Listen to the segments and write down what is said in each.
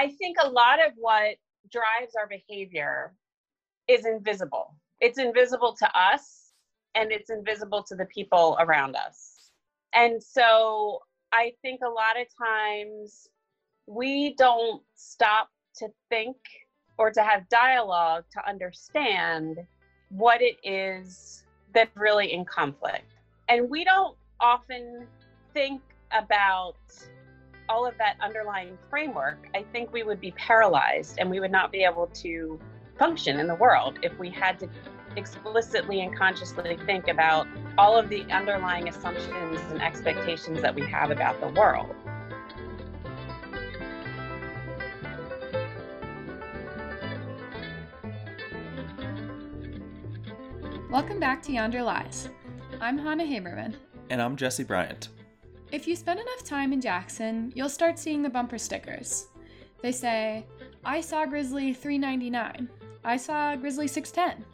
I think a lot of what drives our behavior is invisible. It's invisible to us and it's invisible to the people around us. And so I think a lot of times we don't stop to think or to have dialogue to understand what it is that's really in conflict. And we don't often think about all of that underlying framework. I think we would be paralyzed and we would not be able to function in the world if we had to explicitly and consciously think about all of the underlying assumptions and expectations that we have about the world. Welcome back to Yonder Lies. I'm Hannah Haberman. And I'm Jesse Bryant. If you spend enough time in Jackson, you'll start seeing the bumper stickers. They say, I saw Grizzly 399. I saw Grizzly 610.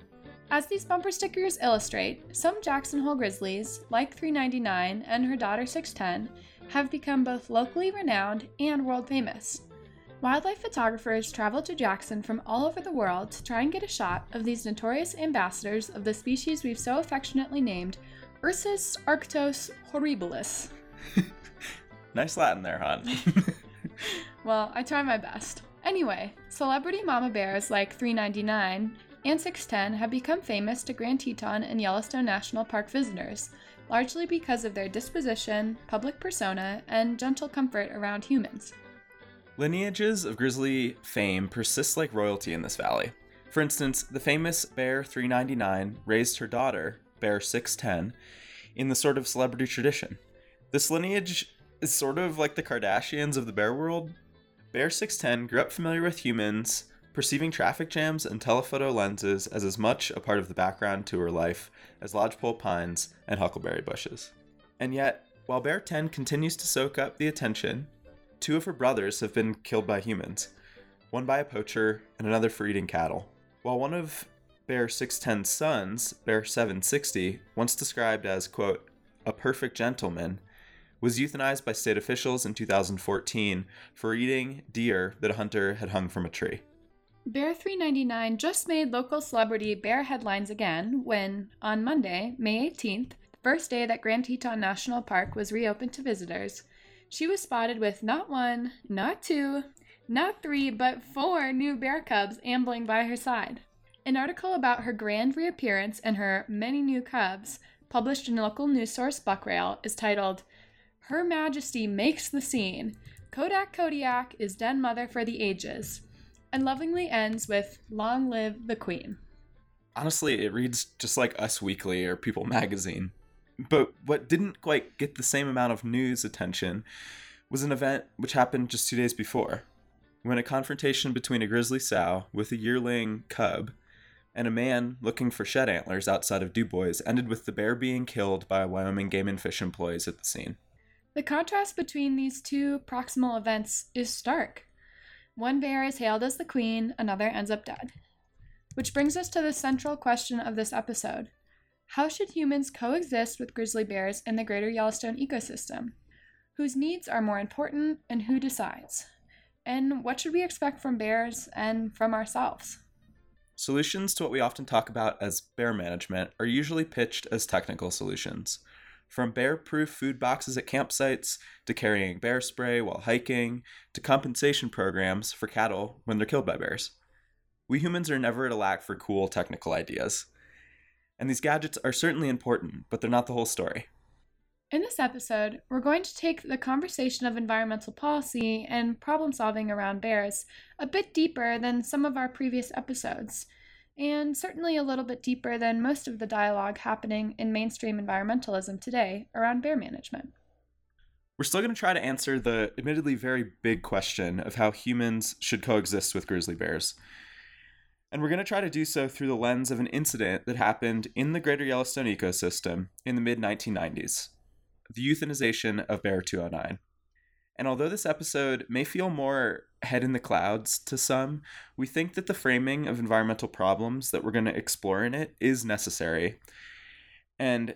As these bumper stickers illustrate, some Jackson Hole Grizzlies, like 399 and her daughter 610, have become both locally renowned and world famous. Wildlife photographers travel to Jackson from all over the world to try and get a shot of these notorious ambassadors of the species we've so affectionately named Ursus arctos horribilis. nice Latin there, hon. well, I try my best. Anyway, celebrity mama bears like 399 and 610 have become famous to Grand Teton and Yellowstone National Park visitors, largely because of their disposition, public persona, and gentle comfort around humans. Lineages of grizzly fame persist like royalty in this valley. For instance, the famous Bear 399 raised her daughter, Bear 610, in the sort of celebrity tradition. This lineage is sort of like the Kardashians of the bear world. Bear 610 grew up familiar with humans, perceiving traffic jams and telephoto lenses as as much a part of the background to her life as lodgepole pines and huckleberry bushes. And yet, while Bear 10 continues to soak up the attention Two of her brothers have been killed by humans, one by a poacher and another for eating cattle. While one of Bear 610's sons, Bear 760, once described as, quote, a perfect gentleman, was euthanized by state officials in 2014 for eating deer that a hunter had hung from a tree. Bear 399 just made local celebrity bear headlines again when, on Monday, May 18th, the first day that Grand Teton National Park was reopened to visitors, she was spotted with not one, not two, not three, but four new bear cubs ambling by her side. An article about her grand reappearance and her many new cubs, published in local news source Buckrail, is titled Her Majesty Makes the Scene. Kodak Kodiak is den mother for the ages, and lovingly ends with Long live the Queen. Honestly, it reads just like Us Weekly or People Magazine. But what didn't quite get the same amount of news attention was an event which happened just two days before, when a confrontation between a grizzly sow with a yearling cub and a man looking for shed antlers outside of Dubois ended with the bear being killed by a Wyoming Game and Fish employees at the scene. The contrast between these two proximal events is stark. One bear is hailed as the queen, another ends up dead. Which brings us to the central question of this episode how should humans coexist with grizzly bears in the greater Yellowstone ecosystem? Whose needs are more important and who decides? And what should we expect from bears and from ourselves? Solutions to what we often talk about as bear management are usually pitched as technical solutions. From bear proof food boxes at campsites, to carrying bear spray while hiking, to compensation programs for cattle when they're killed by bears. We humans are never at a lack for cool technical ideas. And these gadgets are certainly important, but they're not the whole story. In this episode, we're going to take the conversation of environmental policy and problem solving around bears a bit deeper than some of our previous episodes, and certainly a little bit deeper than most of the dialogue happening in mainstream environmentalism today around bear management. We're still going to try to answer the admittedly very big question of how humans should coexist with grizzly bears. And we're going to try to do so through the lens of an incident that happened in the greater Yellowstone ecosystem in the mid 1990s the euthanization of Bear 209. And although this episode may feel more head in the clouds to some, we think that the framing of environmental problems that we're going to explore in it is necessary. And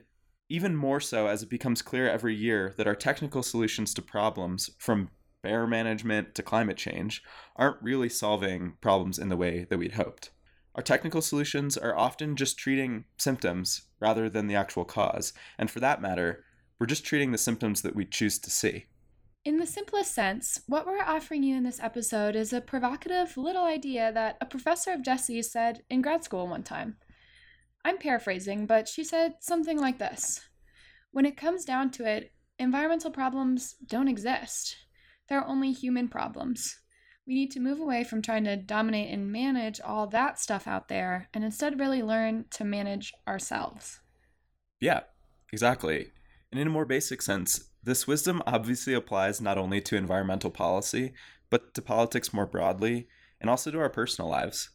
even more so as it becomes clear every year that our technical solutions to problems, from bear management to climate change, aren't really solving problems in the way that we'd hoped. Our technical solutions are often just treating symptoms rather than the actual cause, and for that matter, we're just treating the symptoms that we choose to see. In the simplest sense, what we're offering you in this episode is a provocative little idea that a professor of Jesse's said in grad school one time. I'm paraphrasing, but she said something like this When it comes down to it, environmental problems don't exist, they're only human problems. We need to move away from trying to dominate and manage all that stuff out there and instead really learn to manage ourselves. Yeah, exactly. And in a more basic sense, this wisdom obviously applies not only to environmental policy, but to politics more broadly, and also to our personal lives.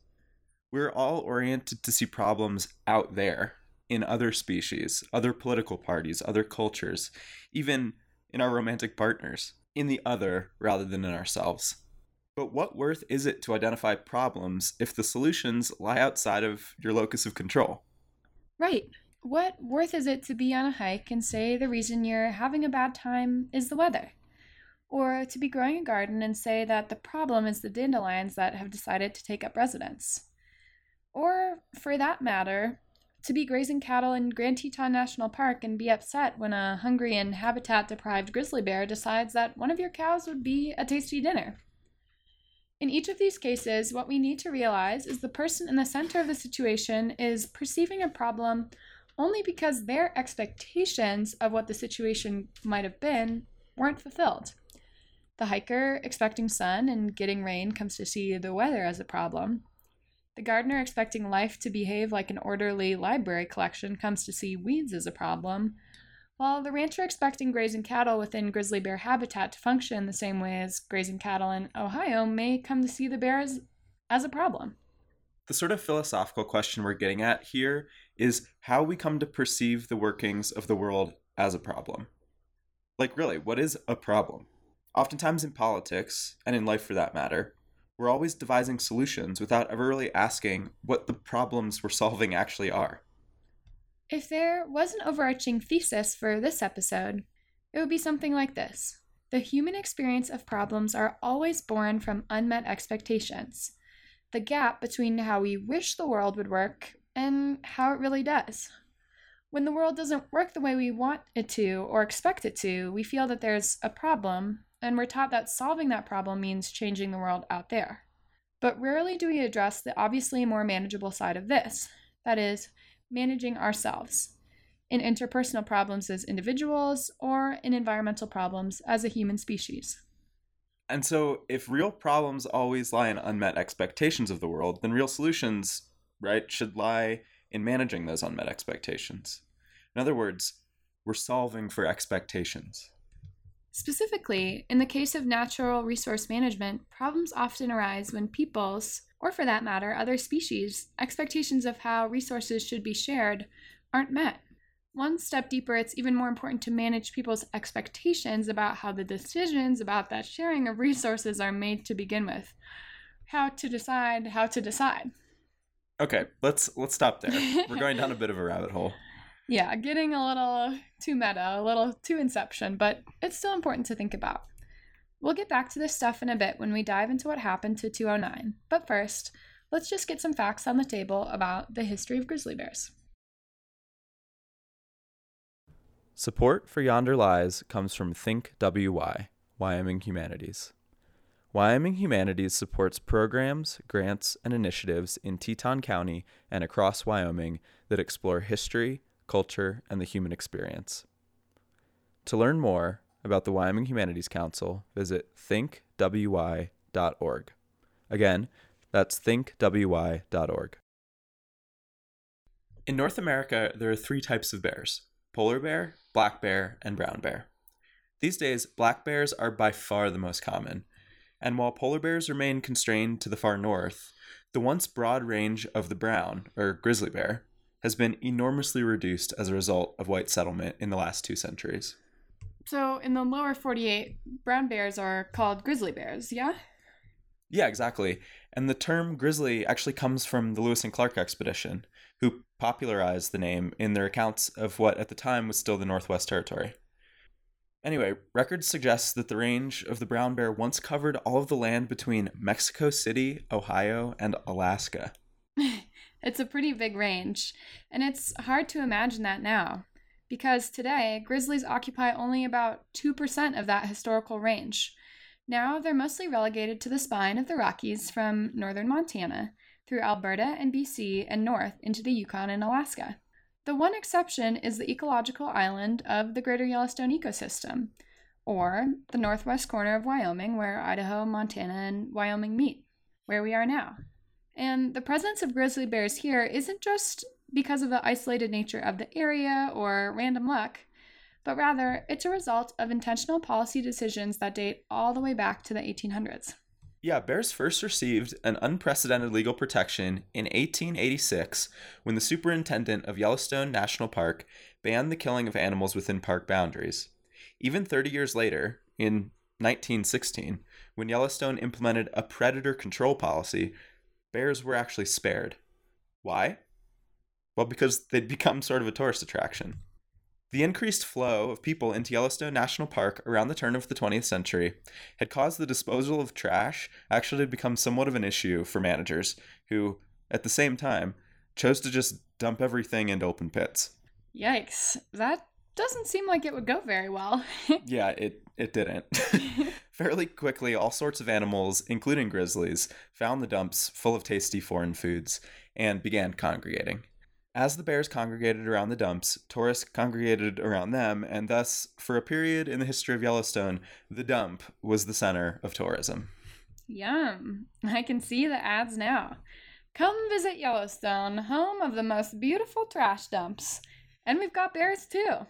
We're all oriented to see problems out there in other species, other political parties, other cultures, even in our romantic partners, in the other rather than in ourselves. But what worth is it to identify problems if the solutions lie outside of your locus of control? Right. What worth is it to be on a hike and say the reason you're having a bad time is the weather? Or to be growing a garden and say that the problem is the dandelions that have decided to take up residence? Or, for that matter, to be grazing cattle in Grand Teton National Park and be upset when a hungry and habitat deprived grizzly bear decides that one of your cows would be a tasty dinner. In each of these cases, what we need to realize is the person in the center of the situation is perceiving a problem only because their expectations of what the situation might have been weren't fulfilled. The hiker expecting sun and getting rain comes to see the weather as a problem. The gardener expecting life to behave like an orderly library collection comes to see weeds as a problem, while the rancher expecting grazing cattle within grizzly bear habitat to function the same way as grazing cattle in Ohio may come to see the bears as a problem. The sort of philosophical question we're getting at here is how we come to perceive the workings of the world as a problem. Like, really, what is a problem? Oftentimes in politics, and in life for that matter, we're always devising solutions without ever really asking what the problems we're solving actually are. If there was an overarching thesis for this episode, it would be something like this The human experience of problems are always born from unmet expectations the gap between how we wish the world would work and how it really does. When the world doesn't work the way we want it to or expect it to, we feel that there's a problem, and we're taught that solving that problem means changing the world out there. But rarely do we address the obviously more manageable side of this that is, managing ourselves in interpersonal problems as individuals or in environmental problems as a human species. And so, if real problems always lie in unmet expectations of the world, then real solutions, right, should lie in managing those unmet expectations. In other words, we're solving for expectations. Specifically, in the case of natural resource management, problems often arise when people's, or for that matter, other species, expectations of how resources should be shared aren't met. One step deeper, it's even more important to manage people's expectations about how the decisions about that sharing of resources are made to begin with. How to decide how to decide. Okay, let's let's stop there. We're going down a bit of a rabbit hole. Yeah, getting a little too meta, a little too inception, but it's still important to think about. We'll get back to this stuff in a bit when we dive into what happened to 209. But first, let's just get some facts on the table about the history of grizzly bears. Support for Yonder Lies comes from Think WY, Wyoming Humanities. Wyoming Humanities supports programs, grants, and initiatives in Teton County and across Wyoming that explore history, culture, and the human experience. To learn more about the Wyoming Humanities Council, visit thinkwy.org. Again, that's thinkwy.org. In North America, there are three types of bears polar bear, black bear, and brown bear. These days, black bears are by far the most common, and while polar bears remain constrained to the far north, the once broad range of the brown, or grizzly bear, has been enormously reduced as a result of white settlement in the last two centuries. So, in the lower 48, brown bears are called grizzly bears, yeah? Yeah, exactly. And the term grizzly actually comes from the Lewis and Clark expedition, who popularized the name in their accounts of what at the time was still the Northwest Territory. Anyway, records suggest that the range of the brown bear once covered all of the land between Mexico City, Ohio, and Alaska. it's a pretty big range, and it's hard to imagine that now, because today grizzlies occupy only about 2% of that historical range. Now they're mostly relegated to the spine of the Rockies from northern Montana through Alberta and BC and north into the Yukon and Alaska. The one exception is the ecological island of the Greater Yellowstone ecosystem, or the northwest corner of Wyoming, where Idaho, Montana, and Wyoming meet, where we are now. And the presence of grizzly bears here isn't just because of the isolated nature of the area or random luck, but rather it's a result of intentional policy decisions that date all the way back to the 1800s. Yeah, bears first received an unprecedented legal protection in 1886 when the superintendent of Yellowstone National Park banned the killing of animals within park boundaries. Even 30 years later, in 1916, when Yellowstone implemented a predator control policy, bears were actually spared. Why? Well, because they'd become sort of a tourist attraction. The increased flow of people into Yellowstone National Park around the turn of the 20th century had caused the disposal of trash actually to become somewhat of an issue for managers who, at the same time, chose to just dump everything into open pits. Yikes. That doesn't seem like it would go very well. yeah, it, it didn't. Fairly quickly, all sorts of animals, including grizzlies, found the dumps full of tasty foreign foods and began congregating. As the bears congregated around the dumps, tourists congregated around them, and thus, for a period in the history of Yellowstone, the dump was the center of tourism. Yum! I can see the ads now. Come visit Yellowstone, home of the most beautiful trash dumps. And we've got bears too.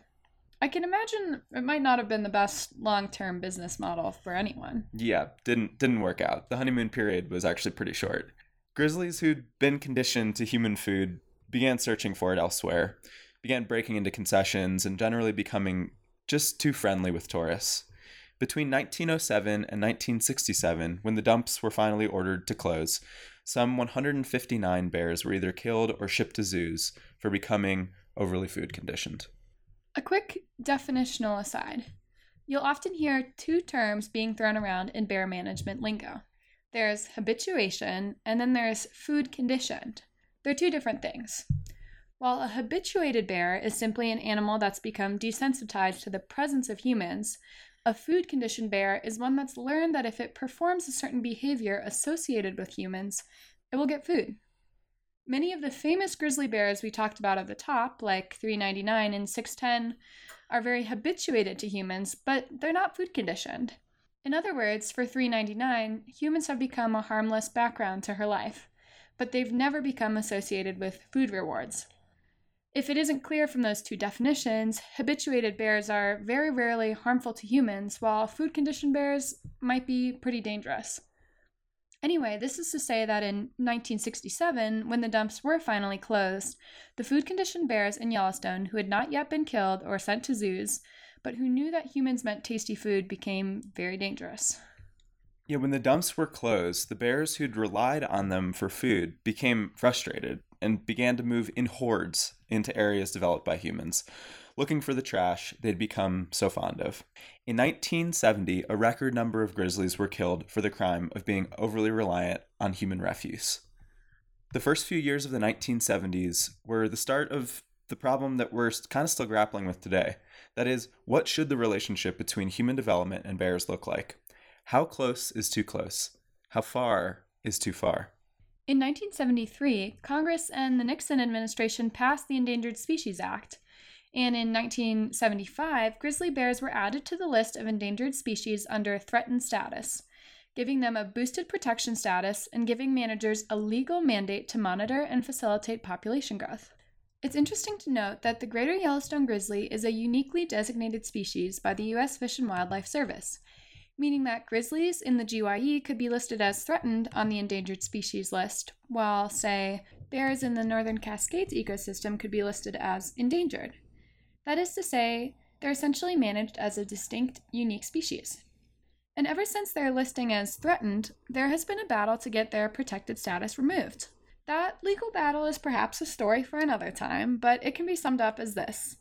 I can imagine it might not have been the best long-term business model for anyone. Yeah, didn't didn't work out. The honeymoon period was actually pretty short. Grizzlies who'd been conditioned to human food began searching for it elsewhere, began breaking into concessions, and generally becoming just too friendly with tourists. Between 1907 and 1967, when the dumps were finally ordered to close, some 159 bears were either killed or shipped to zoos for becoming overly food conditioned. A quick definitional aside you'll often hear two terms being thrown around in bear management lingo there's habituation, and then there's food conditioned. They're two different things. While a habituated bear is simply an animal that's become desensitized to the presence of humans, a food conditioned bear is one that's learned that if it performs a certain behavior associated with humans, it will get food. Many of the famous grizzly bears we talked about at the top, like 399 and 610, are very habituated to humans, but they're not food conditioned. In other words, for 399, humans have become a harmless background to her life but they've never become associated with food rewards. If it isn't clear from those two definitions, habituated bears are very rarely harmful to humans, while food conditioned bears might be pretty dangerous. Anyway, this is to say that in 1967, when the dumps were finally closed, the food conditioned bears in Yellowstone who had not yet been killed or sent to zoos, but who knew that humans meant tasty food, became very dangerous. Yeah, when the dumps were closed, the bears who'd relied on them for food became frustrated and began to move in hordes into areas developed by humans, looking for the trash they'd become so fond of. In 1970, a record number of grizzlies were killed for the crime of being overly reliant on human refuse. The first few years of the 1970s were the start of the problem that we're kind of still grappling with today. That is, what should the relationship between human development and bears look like? How close is too close? How far is too far? In 1973, Congress and the Nixon administration passed the Endangered Species Act. And in 1975, grizzly bears were added to the list of endangered species under threatened status, giving them a boosted protection status and giving managers a legal mandate to monitor and facilitate population growth. It's interesting to note that the greater Yellowstone grizzly is a uniquely designated species by the U.S. Fish and Wildlife Service, meaning that grizzlies in the GYE could be listed as threatened on the endangered species list, while, say, bears in the Northern Cascades ecosystem could be listed as endangered. That is to say, they're essentially managed as a distinct, unique species. And ever since their listing as threatened, there has been a battle to get their protected status removed. That legal battle is perhaps a story for another time, but it can be summed up as this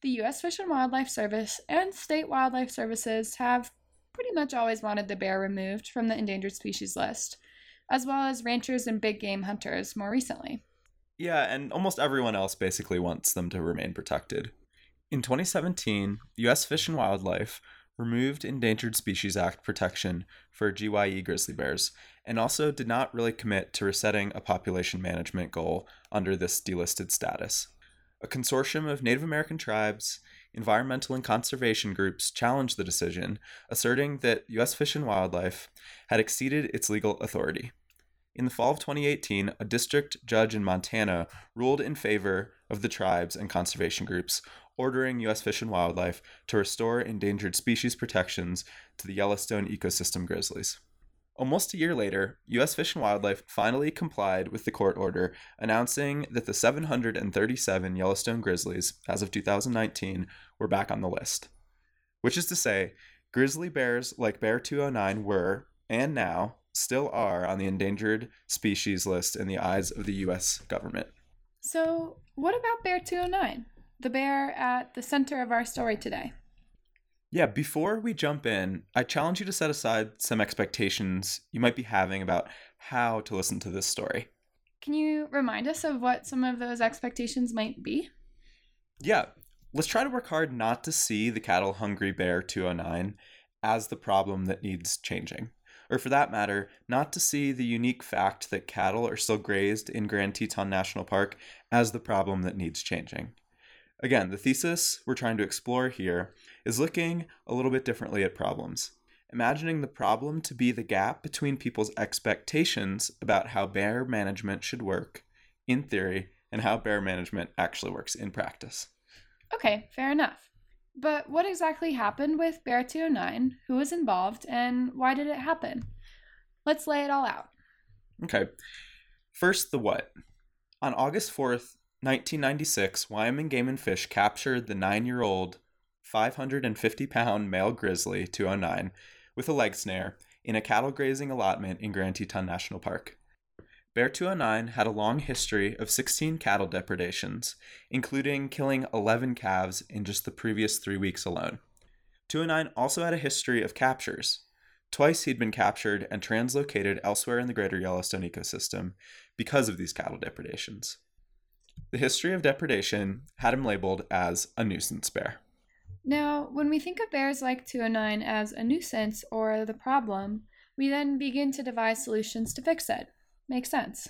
the U.S. Fish and Wildlife Service and state wildlife services have pretty much always wanted the bear removed from the endangered species list, as well as ranchers and big game hunters more recently. Yeah, and almost everyone else basically wants them to remain protected. In 2017, U.S. Fish and Wildlife removed Endangered Species Act protection for GYE grizzly bears, and also did not really commit to resetting a population management goal under this delisted status. A consortium of Native American tribes, environmental and conservation groups challenged the decision, asserting that U.S. Fish and Wildlife had exceeded its legal authority. In the fall of 2018, a district judge in Montana ruled in favor of the tribes and conservation groups, ordering U.S. Fish and Wildlife to restore endangered species protections to the Yellowstone ecosystem grizzlies. Almost a year later, U.S. Fish and Wildlife finally complied with the court order, announcing that the 737 Yellowstone grizzlies, as of 2019, were back on the list. Which is to say, grizzly bears like Bear 209 were, and now, still are on the endangered species list in the eyes of the U.S. government. So, what about Bear 209? the bear at the center of our story today. Yeah, before we jump in, I challenge you to set aside some expectations you might be having about how to listen to this story. Can you remind us of what some of those expectations might be? Yeah, let's try to work hard not to see the cattle hungry bear 209 as the problem that needs changing. Or for that matter, not to see the unique fact that cattle are still grazed in Grand Teton National Park as the problem that needs changing. Again, the thesis we're trying to explore here is looking a little bit differently at problems. Imagining the problem to be the gap between people's expectations about how bear management should work in theory and how bear management actually works in practice. Okay, fair enough. But what exactly happened with Bear 209? Who was involved and why did it happen? Let's lay it all out. Okay. First, the what. On August 4th, 1996, Wyoming Game and Fish captured the nine year old, 550 pound male grizzly 209 with a leg snare in a cattle grazing allotment in Grand Teton National Park. Bear 209 had a long history of 16 cattle depredations, including killing 11 calves in just the previous three weeks alone. 209 also had a history of captures. Twice he'd been captured and translocated elsewhere in the greater Yellowstone ecosystem because of these cattle depredations. The history of depredation had him labeled as a nuisance bear. Now, when we think of bears like 209 as a nuisance or the problem, we then begin to devise solutions to fix it. Makes sense.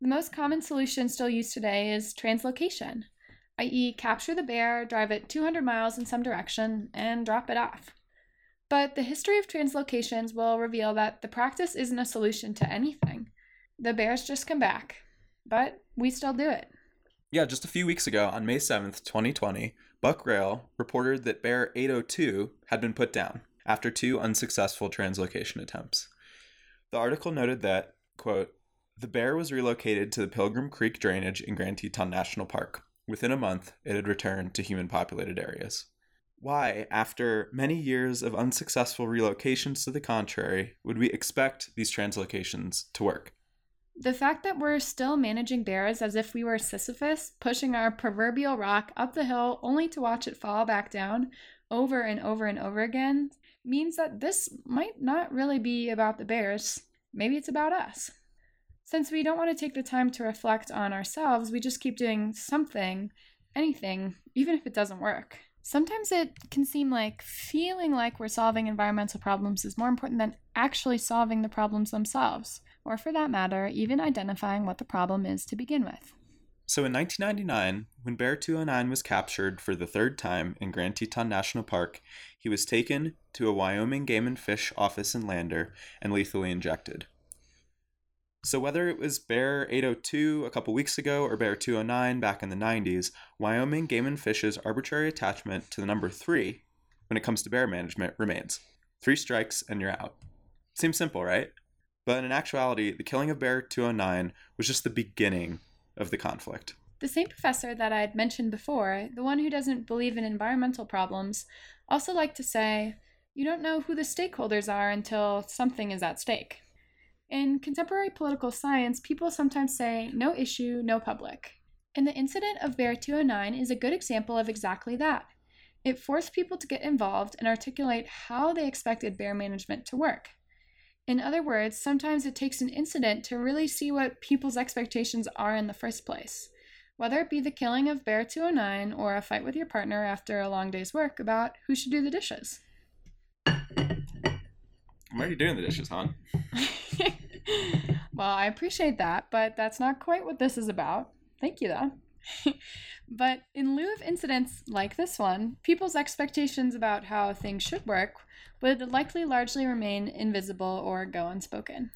The most common solution still used today is translocation, i.e., capture the bear, drive it 200 miles in some direction, and drop it off. But the history of translocations will reveal that the practice isn't a solution to anything. The bears just come back, but we still do it. Yeah, just a few weeks ago, on May 7th, 2020, Buckrail reported that Bear 802 had been put down after two unsuccessful translocation attempts. The article noted that, quote, the bear was relocated to the Pilgrim Creek drainage in Grand Teton National Park. Within a month, it had returned to human populated areas. Why, after many years of unsuccessful relocations to the contrary, would we expect these translocations to work? The fact that we're still managing bears as if we were Sisyphus, pushing our proverbial rock up the hill only to watch it fall back down over and over and over again, means that this might not really be about the bears. Maybe it's about us. Since we don't want to take the time to reflect on ourselves, we just keep doing something, anything, even if it doesn't work. Sometimes it can seem like feeling like we're solving environmental problems is more important than actually solving the problems themselves or for that matter, even identifying what the problem is to begin with. So in 1999, when Bear 209 was captured for the third time in Grand Teton National Park, he was taken to a Wyoming Game and Fish office in Lander and lethally injected. So whether it was Bear 802 a couple weeks ago or Bear 209 back in the 90s, Wyoming Game and Fish's arbitrary attachment to the number 3 when it comes to bear management remains. 3 strikes and you're out. Seems simple, right? But in actuality, the killing of Bear 209 was just the beginning of the conflict. The same professor that I'd mentioned before, the one who doesn't believe in environmental problems, also liked to say, you don't know who the stakeholders are until something is at stake. In contemporary political science, people sometimes say, no issue, no public. And the incident of Bear 209 is a good example of exactly that. It forced people to get involved and articulate how they expected bear management to work. In other words, sometimes it takes an incident to really see what people's expectations are in the first place. Whether it be the killing of Bear 209 or a fight with your partner after a long day's work about who should do the dishes. I'm already doing the dishes, hon. well, I appreciate that, but that's not quite what this is about. Thank you, though. but in lieu of incidents like this one, people's expectations about how things should work would likely largely remain invisible or go unspoken.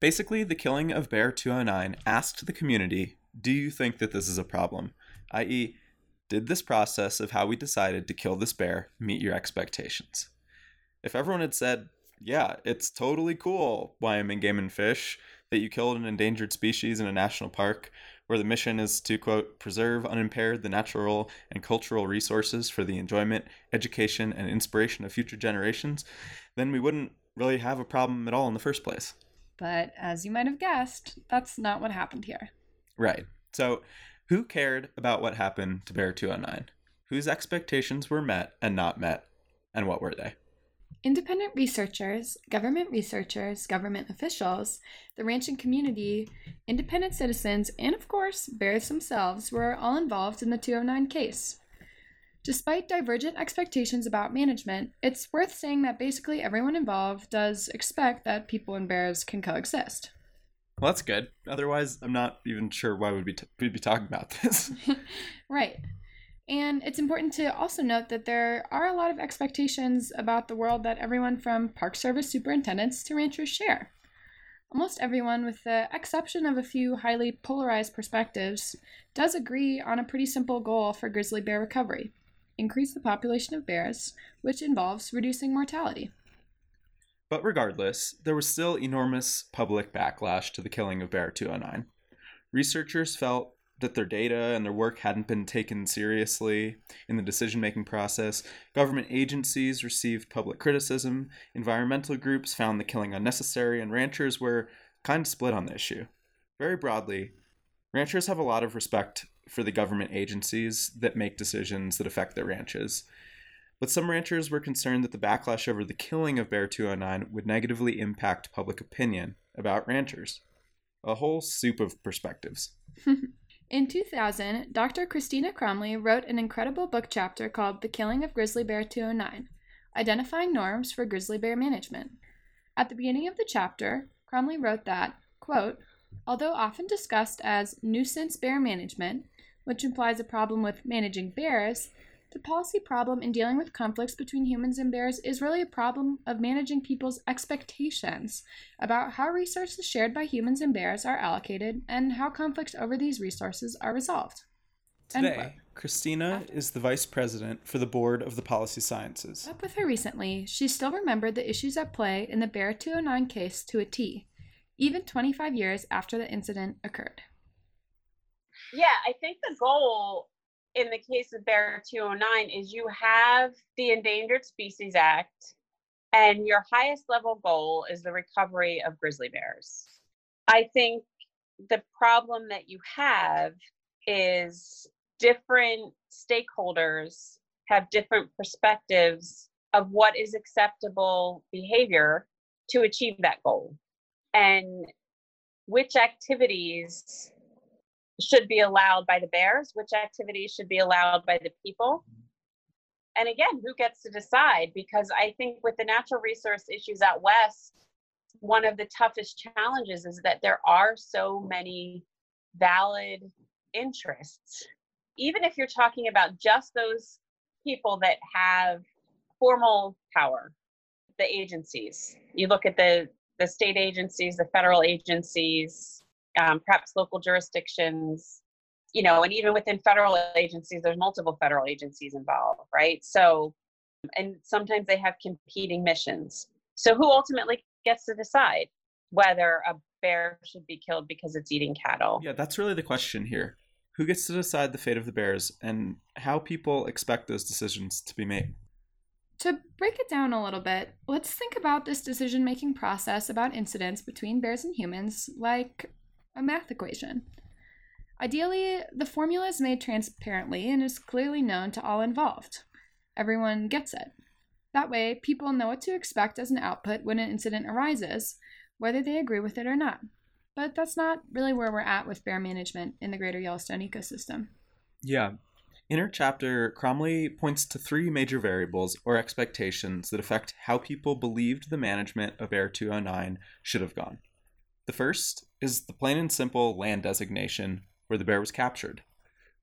Basically, the killing of Bear 209 asked the community Do you think that this is a problem? i.e., did this process of how we decided to kill this bear meet your expectations? If everyone had said, yeah, it's totally cool, Wyoming Game and Fish, that you killed an endangered species in a national park, where the mission is to, quote, preserve unimpaired the natural and cultural resources for the enjoyment, education, and inspiration of future generations, then we wouldn't really have a problem at all in the first place. But as you might have guessed, that's not what happened here. Right. So, who cared about what happened to Bear 209? Whose expectations were met and not met, and what were they? Independent researchers, government researchers, government officials, the ranching community, independent citizens, and of course, bears themselves were all involved in the 209 case. Despite divergent expectations about management, it's worth saying that basically everyone involved does expect that people and bears can coexist. Well, that's good. Otherwise, I'm not even sure why we'd be, t- we'd be talking about this. right. And it's important to also note that there are a lot of expectations about the world that everyone from Park Service superintendents to ranchers share. Almost everyone, with the exception of a few highly polarized perspectives, does agree on a pretty simple goal for grizzly bear recovery increase the population of bears, which involves reducing mortality. But regardless, there was still enormous public backlash to the killing of Bear 209. Researchers felt that their data and their work hadn't been taken seriously in the decision making process. Government agencies received public criticism. Environmental groups found the killing unnecessary, and ranchers were kind of split on the issue. Very broadly, ranchers have a lot of respect for the government agencies that make decisions that affect their ranches. But some ranchers were concerned that the backlash over the killing of Bear 209 would negatively impact public opinion about ranchers. A whole soup of perspectives. In 2000, Dr. Christina Cromley wrote an incredible book chapter called The Killing of Grizzly Bear 209 Identifying Norms for Grizzly Bear Management. At the beginning of the chapter, Cromley wrote that, quote, although often discussed as nuisance bear management, which implies a problem with managing bears, the policy problem in dealing with conflicts between humans and bears is really a problem of managing people's expectations about how resources shared by humans and bears are allocated and how conflicts over these resources are resolved. Today, Christina is the vice president for the board of the policy sciences. Up with her recently, she still remembered the issues at play in the Bear 209 case to a T, even 25 years after the incident occurred. Yeah, I think the goal in the case of Bear 209 is you have the Endangered Species Act, and your highest level goal is the recovery of grizzly bears. I think the problem that you have is different stakeholders have different perspectives of what is acceptable behavior to achieve that goal and which activities should be allowed by the bears, which activities should be allowed by the people. And again, who gets to decide? Because I think with the natural resource issues out west, one of the toughest challenges is that there are so many valid interests. Even if you're talking about just those people that have formal power, the agencies, you look at the, the state agencies, the federal agencies, um, perhaps local jurisdictions, you know, and even within federal agencies, there's multiple federal agencies involved, right? So, and sometimes they have competing missions. So, who ultimately gets to decide whether a bear should be killed because it's eating cattle? Yeah, that's really the question here. Who gets to decide the fate of the bears and how people expect those decisions to be made? To break it down a little bit, let's think about this decision making process about incidents between bears and humans like a math equation. Ideally, the formula is made transparently and is clearly known to all involved. Everyone gets it. That way, people know what to expect as an output when an incident arises, whether they agree with it or not. But that's not really where we're at with bear management in the greater Yellowstone ecosystem. Yeah. In her chapter, Cromley points to three major variables or expectations that affect how people believed the management of Bear 209 should have gone. The first is the plain and simple land designation where the bear was captured.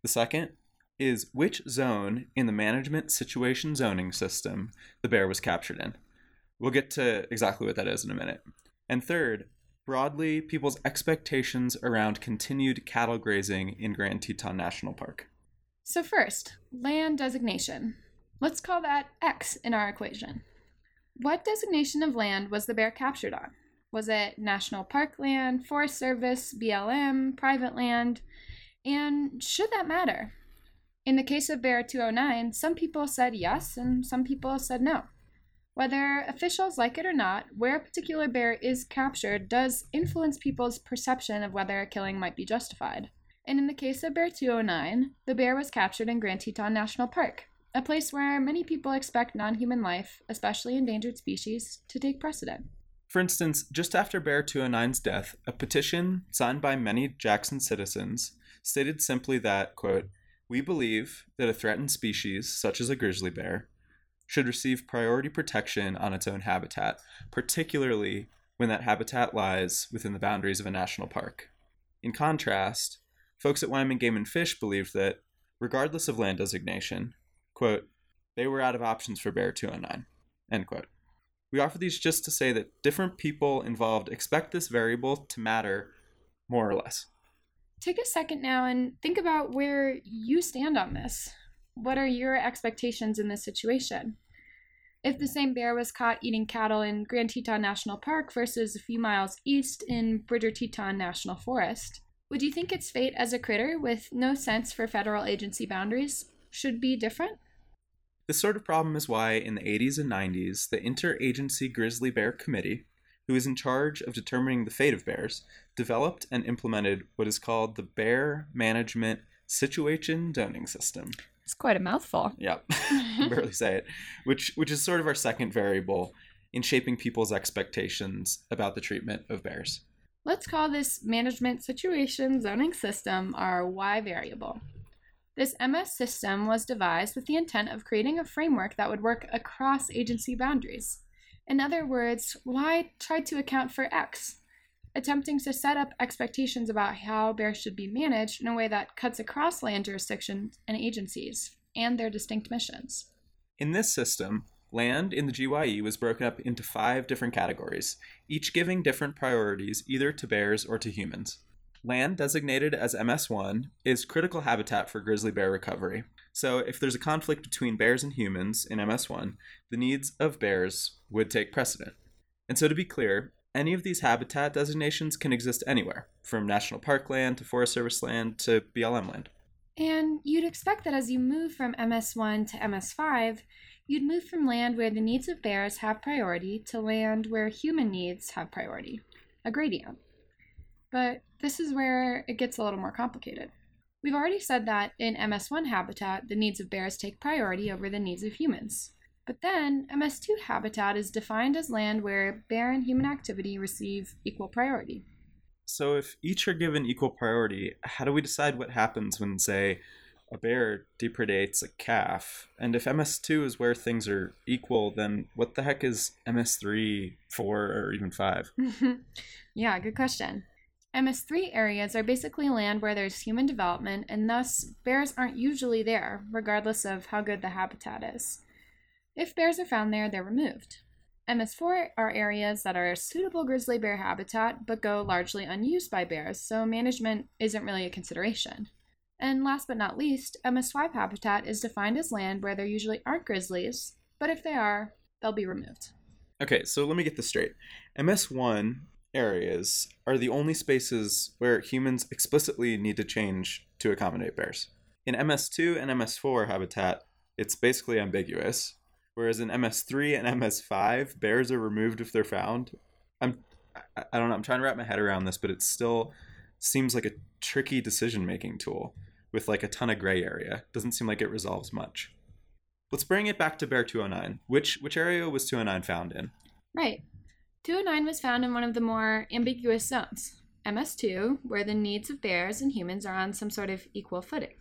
The second is which zone in the management situation zoning system the bear was captured in. We'll get to exactly what that is in a minute. And third, broadly, people's expectations around continued cattle grazing in Grand Teton National Park. So, first, land designation. Let's call that X in our equation. What designation of land was the bear captured on? Was it national park land, Forest Service, BLM, private land? And should that matter? In the case of Bear 209, some people said yes and some people said no. Whether officials like it or not, where a particular bear is captured does influence people's perception of whether a killing might be justified. And in the case of Bear 209, the bear was captured in Grand Teton National Park, a place where many people expect non human life, especially endangered species, to take precedent. For instance, just after Bear 209's death, a petition signed by many Jackson citizens stated simply that, quote, we believe that a threatened species, such as a grizzly bear, should receive priority protection on its own habitat, particularly when that habitat lies within the boundaries of a national park. In contrast, folks at Wyoming Game and Fish believed that, regardless of land designation, quote, they were out of options for Bear 209, end quote. We offer these just to say that different people involved expect this variable to matter more or less. Take a second now and think about where you stand on this. What are your expectations in this situation? If the same bear was caught eating cattle in Grand Teton National Park versus a few miles east in Bridger Teton National Forest, would you think its fate as a critter with no sense for federal agency boundaries should be different? This sort of problem is why, in the 80s and 90s, the Interagency Grizzly Bear Committee, who is in charge of determining the fate of bears, developed and implemented what is called the Bear Management Situation Zoning System. It's quite a mouthful. Yep, barely say it. Which which is sort of our second variable in shaping people's expectations about the treatment of bears. Let's call this management situation zoning system our Y variable. This MS system was devised with the intent of creating a framework that would work across agency boundaries. In other words, Y tried to account for X, attempting to set up expectations about how bears should be managed in a way that cuts across land jurisdictions and agencies and their distinct missions. In this system, land in the GYE was broken up into five different categories, each giving different priorities either to bears or to humans. Land designated as MS1 is critical habitat for grizzly bear recovery. So, if there's a conflict between bears and humans in MS1, the needs of bears would take precedent. And so, to be clear, any of these habitat designations can exist anywhere, from national park land to Forest Service land to BLM land. And you'd expect that as you move from MS1 to MS5, you'd move from land where the needs of bears have priority to land where human needs have priority, a gradient. But this is where it gets a little more complicated. We've already said that in MS1 habitat, the needs of bears take priority over the needs of humans. But then, MS2 habitat is defined as land where bear and human activity receive equal priority. So, if each are given equal priority, how do we decide what happens when, say, a bear depredates a calf? And if MS2 is where things are equal, then what the heck is MS3, 4, or even 5? yeah, good question. MS3 areas are basically land where there's human development, and thus bears aren't usually there, regardless of how good the habitat is. If bears are found there, they're removed. MS4 are areas that are suitable grizzly bear habitat but go largely unused by bears, so management isn't really a consideration. And last but not least, MS5 habitat is defined as land where there usually aren't grizzlies, but if they are, they'll be removed. Okay, so let me get this straight. MS1 areas are the only spaces where humans explicitly need to change to accommodate bears. In MS2 and MS4 habitat, it's basically ambiguous, whereas in MS3 and MS5, bears are removed if they're found. I'm I don't know, I'm trying to wrap my head around this, but it still seems like a tricky decision making tool with like a ton of gray area. Doesn't seem like it resolves much. Let's bring it back to Bear 209. Which which area was 209 found in? Right. 209 was found in one of the more ambiguous zones, MS2, where the needs of bears and humans are on some sort of equal footing.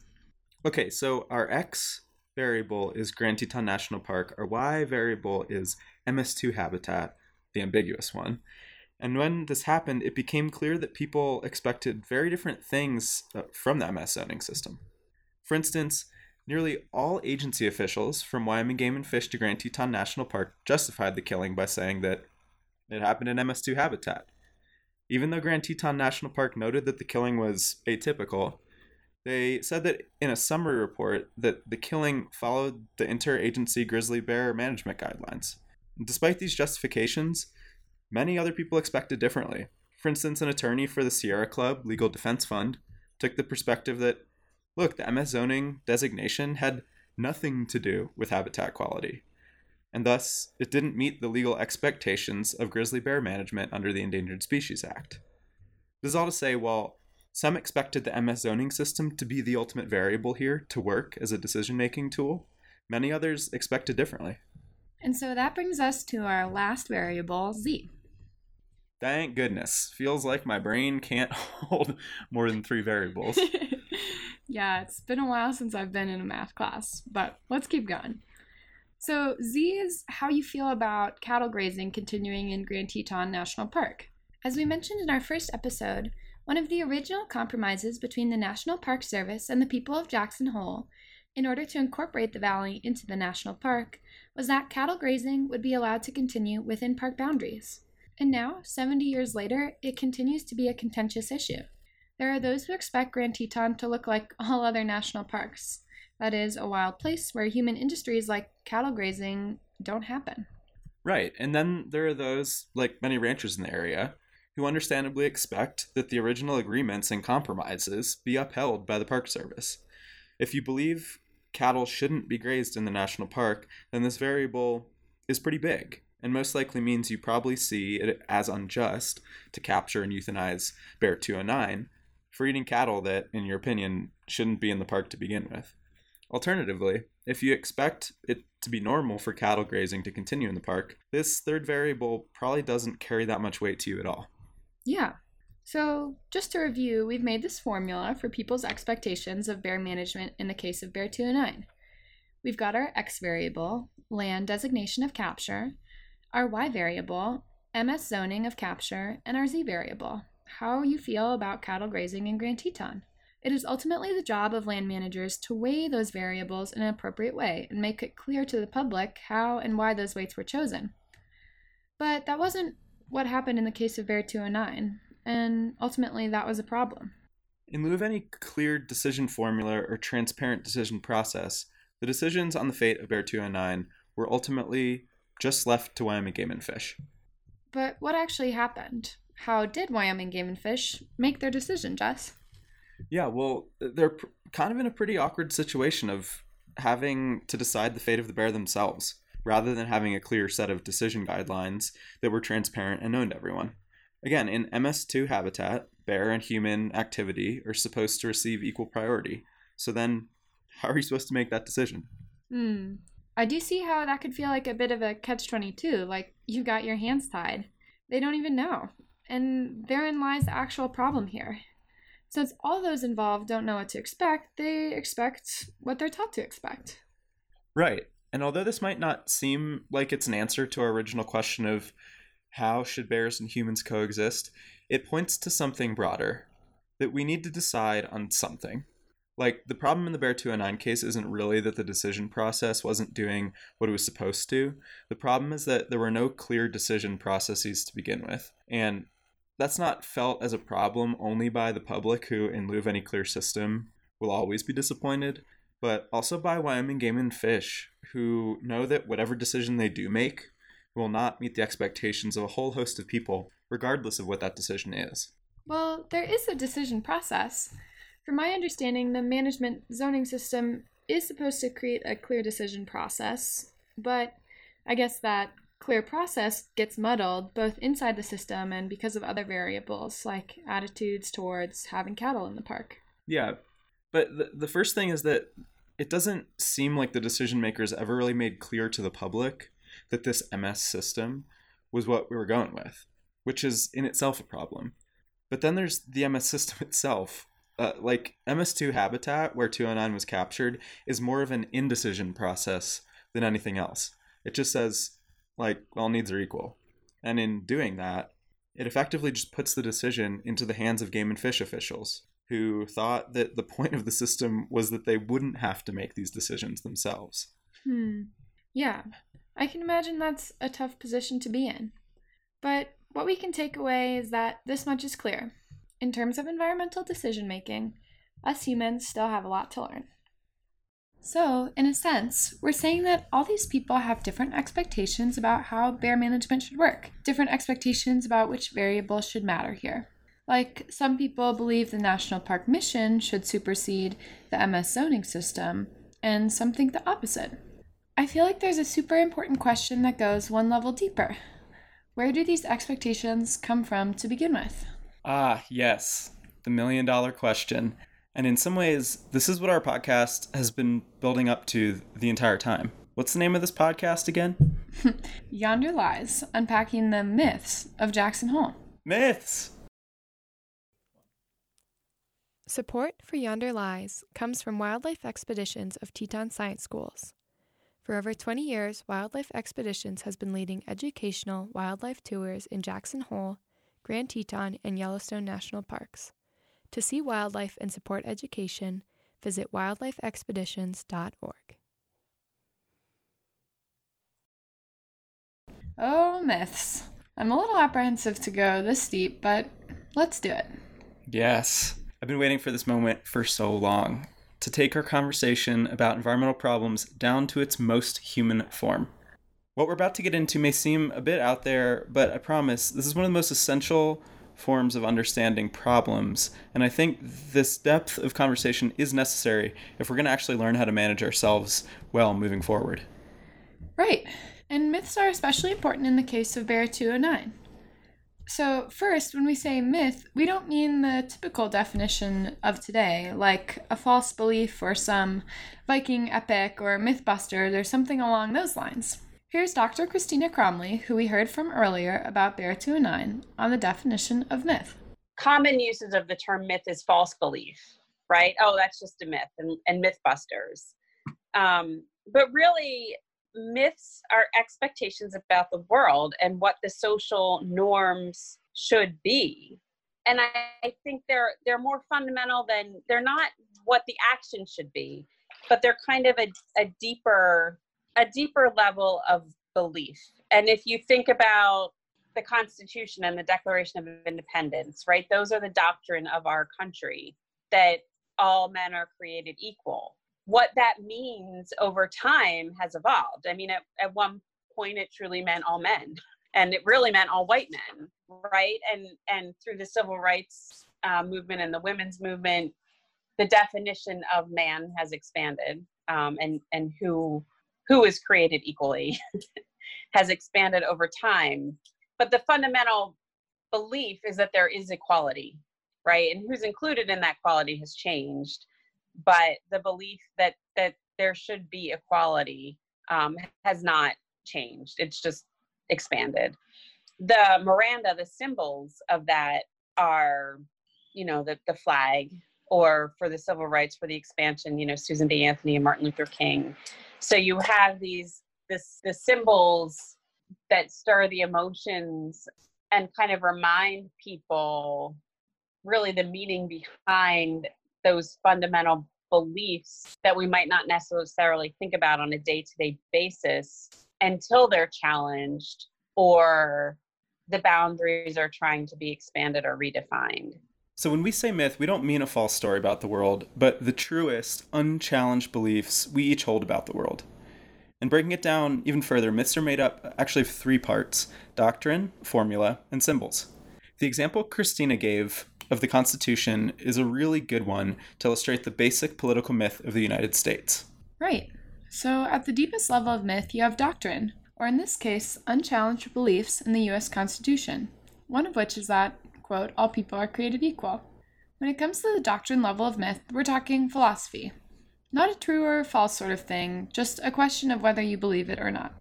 Okay, so our X variable is Grand Teton National Park. Our Y variable is MS2 habitat, the ambiguous one. And when this happened, it became clear that people expected very different things uh, from the MS zoning system. For instance, nearly all agency officials, from Wyoming Game and Fish to Grand Teton National Park, justified the killing by saying that it happened in MS2 habitat. Even though Grand Teton National Park noted that the killing was atypical, they said that in a summary report that the killing followed the interagency grizzly bear management guidelines. Despite these justifications, Many other people expected differently. For instance, an attorney for the Sierra Club Legal Defense Fund took the perspective that, look, the MS zoning designation had nothing to do with habitat quality, and thus it didn't meet the legal expectations of grizzly bear management under the Endangered Species Act. This is all to say, while some expected the MS zoning system to be the ultimate variable here to work as a decision making tool, many others expected differently. And so that brings us to our last variable, z. Thank goodness. Feels like my brain can't hold more than three variables. yeah, it's been a while since I've been in a math class, but let's keep going. So, Z is how you feel about cattle grazing continuing in Grand Teton National Park. As we mentioned in our first episode, one of the original compromises between the National Park Service and the people of Jackson Hole, in order to incorporate the valley into the national park, was that cattle grazing would be allowed to continue within park boundaries. And now, 70 years later, it continues to be a contentious issue. There are those who expect Grand Teton to look like all other national parks. That is, a wild place where human industries like cattle grazing don't happen. Right. And then there are those, like many ranchers in the area, who understandably expect that the original agreements and compromises be upheld by the Park Service. If you believe cattle shouldn't be grazed in the national park, then this variable is pretty big and most likely means you probably see it as unjust to capture and euthanize Bear 209 for eating cattle that, in your opinion, shouldn't be in the park to begin with. Alternatively, if you expect it to be normal for cattle grazing to continue in the park, this third variable probably doesn't carry that much weight to you at all. Yeah. So, just to review, we've made this formula for people's expectations of bear management in the case of Bear 209. We've got our X variable, land designation of capture, our y variable, MS zoning of capture, and our z variable, how you feel about cattle grazing in Grand Teton. It is ultimately the job of land managers to weigh those variables in an appropriate way and make it clear to the public how and why those weights were chosen. But that wasn't what happened in the case of Bear 209, and ultimately that was a problem. In lieu of any clear decision formula or transparent decision process, the decisions on the fate of Bear 209 were ultimately just left to Wyoming Game and Fish. But what actually happened? How did Wyoming Game and Fish make their decision, Jess? Yeah, well, they're pr- kind of in a pretty awkward situation of having to decide the fate of the bear themselves, rather than having a clear set of decision guidelines that were transparent and known to everyone. Again, in MS2 habitat, bear and human activity are supposed to receive equal priority. So then, how are you supposed to make that decision? Hmm. I do see how that could feel like a bit of a catch 22, like you got your hands tied. They don't even know. And therein lies the actual problem here. Since all those involved don't know what to expect, they expect what they're taught to expect. Right. And although this might not seem like it's an answer to our original question of how should bears and humans coexist, it points to something broader that we need to decide on something like the problem in the bear 209 case isn't really that the decision process wasn't doing what it was supposed to the problem is that there were no clear decision processes to begin with and that's not felt as a problem only by the public who in lieu of any clear system will always be disappointed but also by wyoming game and fish who know that whatever decision they do make will not meet the expectations of a whole host of people regardless of what that decision is. Well there is a decision process. From my understanding, the management zoning system is supposed to create a clear decision process, but I guess that clear process gets muddled both inside the system and because of other variables like attitudes towards having cattle in the park. Yeah. But the, the first thing is that it doesn't seem like the decision makers ever really made clear to the public that this MS system was what we were going with, which is in itself a problem. But then there's the MS system itself. Uh, like MS2 Habitat, where 209 was captured, is more of an indecision process than anything else. It just says, like, all needs are equal. And in doing that, it effectively just puts the decision into the hands of game and fish officials who thought that the point of the system was that they wouldn't have to make these decisions themselves. Hmm. Yeah, I can imagine that's a tough position to be in. But what we can take away is that this much is clear. In terms of environmental decision making, us humans still have a lot to learn. So, in a sense, we're saying that all these people have different expectations about how bear management should work, different expectations about which variables should matter here. Like, some people believe the national park mission should supersede the MS zoning system, and some think the opposite. I feel like there's a super important question that goes one level deeper. Where do these expectations come from to begin with? Ah, yes, the million dollar question. And in some ways, this is what our podcast has been building up to the entire time. What's the name of this podcast again? Yonder Lies, unpacking the myths of Jackson Hole. Myths! Support for Yonder Lies comes from Wildlife Expeditions of Teton Science Schools. For over 20 years, Wildlife Expeditions has been leading educational wildlife tours in Jackson Hole, Grand Teton, and Yellowstone National Parks. To see wildlife and support education, visit wildlifeexpeditions.org. Oh, myths. I'm a little apprehensive to go this deep, but let's do it. Yes. I've been waiting for this moment for so long to take our conversation about environmental problems down to its most human form. What we're about to get into may seem a bit out there, but I promise this is one of the most essential forms of understanding problems. And I think this depth of conversation is necessary if we're going to actually learn how to manage ourselves well moving forward. Right. And myths are especially important in the case of Bear 209. So, first, when we say myth, we don't mean the typical definition of today, like a false belief or some Viking epic or Mythbusters or something along those lines. Here's Dr. Christina Cromley, who we heard from earlier about Bear 209, on the definition of myth. Common uses of the term myth is false belief, right? Oh, that's just a myth, and, and Mythbusters. Um, but really, myths are expectations about the world and what the social norms should be and I, I, think they're they're more fundamental than they're not what the action should be but they're kind of a, a deeper a deeper level of belief and if you think about the constitution and the declaration of independence right those are the doctrine of our country that all men are created equal what that means over time has evolved. I mean, at, at one point, it truly meant all men, and it really meant all white men, right? And and through the civil rights uh, movement and the women's movement, the definition of man has expanded, um, and and who who is created equally has expanded over time. But the fundamental belief is that there is equality, right? And who's included in that quality has changed but the belief that that there should be equality um, has not changed. It's just expanded. The Miranda, the symbols of that are, you know, the the flag, or for the civil rights, for the expansion, you know, Susan B. Anthony and Martin Luther King. So you have these this the symbols that stir the emotions and kind of remind people really the meaning behind those fundamental beliefs that we might not necessarily think about on a day to day basis until they're challenged or the boundaries are trying to be expanded or redefined. So, when we say myth, we don't mean a false story about the world, but the truest, unchallenged beliefs we each hold about the world. And breaking it down even further, myths are made up actually of three parts doctrine, formula, and symbols. The example Christina gave of the Constitution is a really good one to illustrate the basic political myth of the United States. Right. So, at the deepest level of myth, you have doctrine, or in this case, unchallenged beliefs in the US Constitution, one of which is that, quote, all people are created equal. When it comes to the doctrine level of myth, we're talking philosophy. Not a true or false sort of thing, just a question of whether you believe it or not.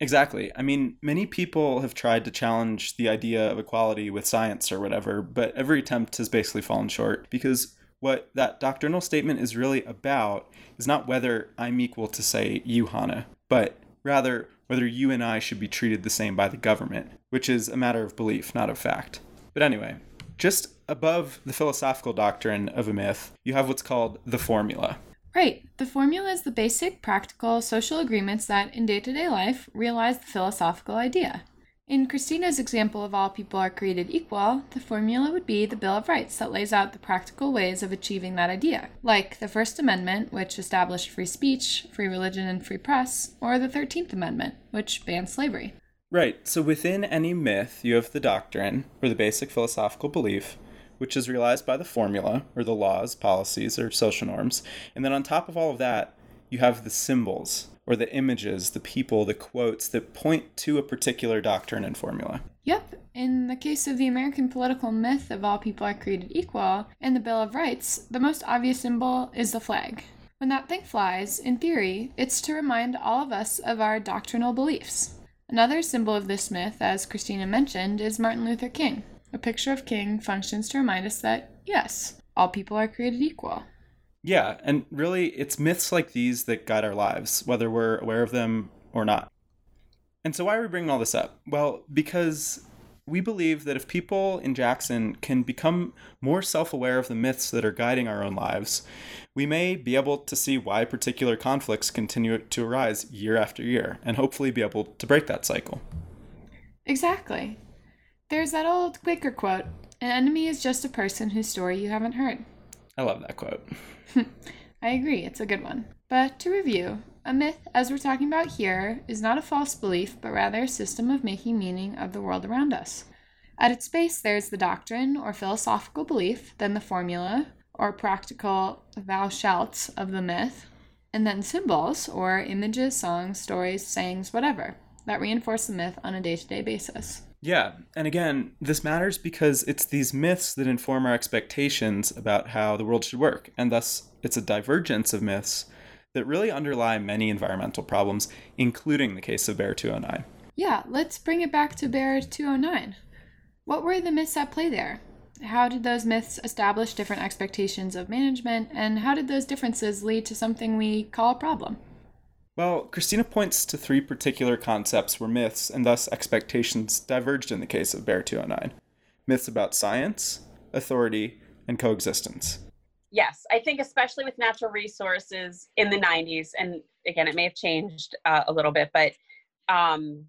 Exactly. I mean, many people have tried to challenge the idea of equality with science or whatever, but every attempt has basically fallen short because what that doctrinal statement is really about is not whether I'm equal to, say, you, Hannah, but rather whether you and I should be treated the same by the government, which is a matter of belief, not of fact. But anyway, just above the philosophical doctrine of a myth, you have what's called the formula. Right. The formula is the basic, practical, social agreements that, in day to day life, realize the philosophical idea. In Christina's example of all people are created equal, the formula would be the Bill of Rights that lays out the practical ways of achieving that idea, like the First Amendment, which established free speech, free religion, and free press, or the 13th Amendment, which banned slavery. Right, so within any myth, you have the doctrine, or the basic philosophical belief, which is realized by the formula, or the laws, policies, or social norms. And then on top of all of that, you have the symbols, or the images, the people, the quotes that point to a particular doctrine and formula. Yep. In the case of the American political myth of all people are created equal and the Bill of Rights, the most obvious symbol is the flag. When that thing flies, in theory, it's to remind all of us of our doctrinal beliefs. Another symbol of this myth, as Christina mentioned, is Martin Luther King. A picture of King functions to remind us that, yes, all people are created equal. Yeah, and really, it's myths like these that guide our lives, whether we're aware of them or not. And so, why are we bringing all this up? Well, because we believe that if people in Jackson can become more self aware of the myths that are guiding our own lives, we may be able to see why particular conflicts continue to arise year after year and hopefully be able to break that cycle. Exactly. There's that old Quaker quote An enemy is just a person whose story you haven't heard. I love that quote. I agree, it's a good one. But to review, a myth, as we're talking about here, is not a false belief, but rather a system of making meaning of the world around us. At its base, there's the doctrine or philosophical belief, then the formula or practical thou shalt of the myth, and then symbols or images, songs, stories, sayings, whatever that reinforce the myth on a day to day basis. Yeah, and again, this matters because it's these myths that inform our expectations about how the world should work, and thus it's a divergence of myths that really underlie many environmental problems, including the case of Bear 209. Yeah, let's bring it back to Bear 209. What were the myths at play there? How did those myths establish different expectations of management, and how did those differences lead to something we call a problem? Well, Christina points to three particular concepts where myths and thus expectations diverged in the case of Bear 209 myths about science, authority, and coexistence. Yes, I think especially with natural resources in the 90s, and again, it may have changed uh, a little bit, but um,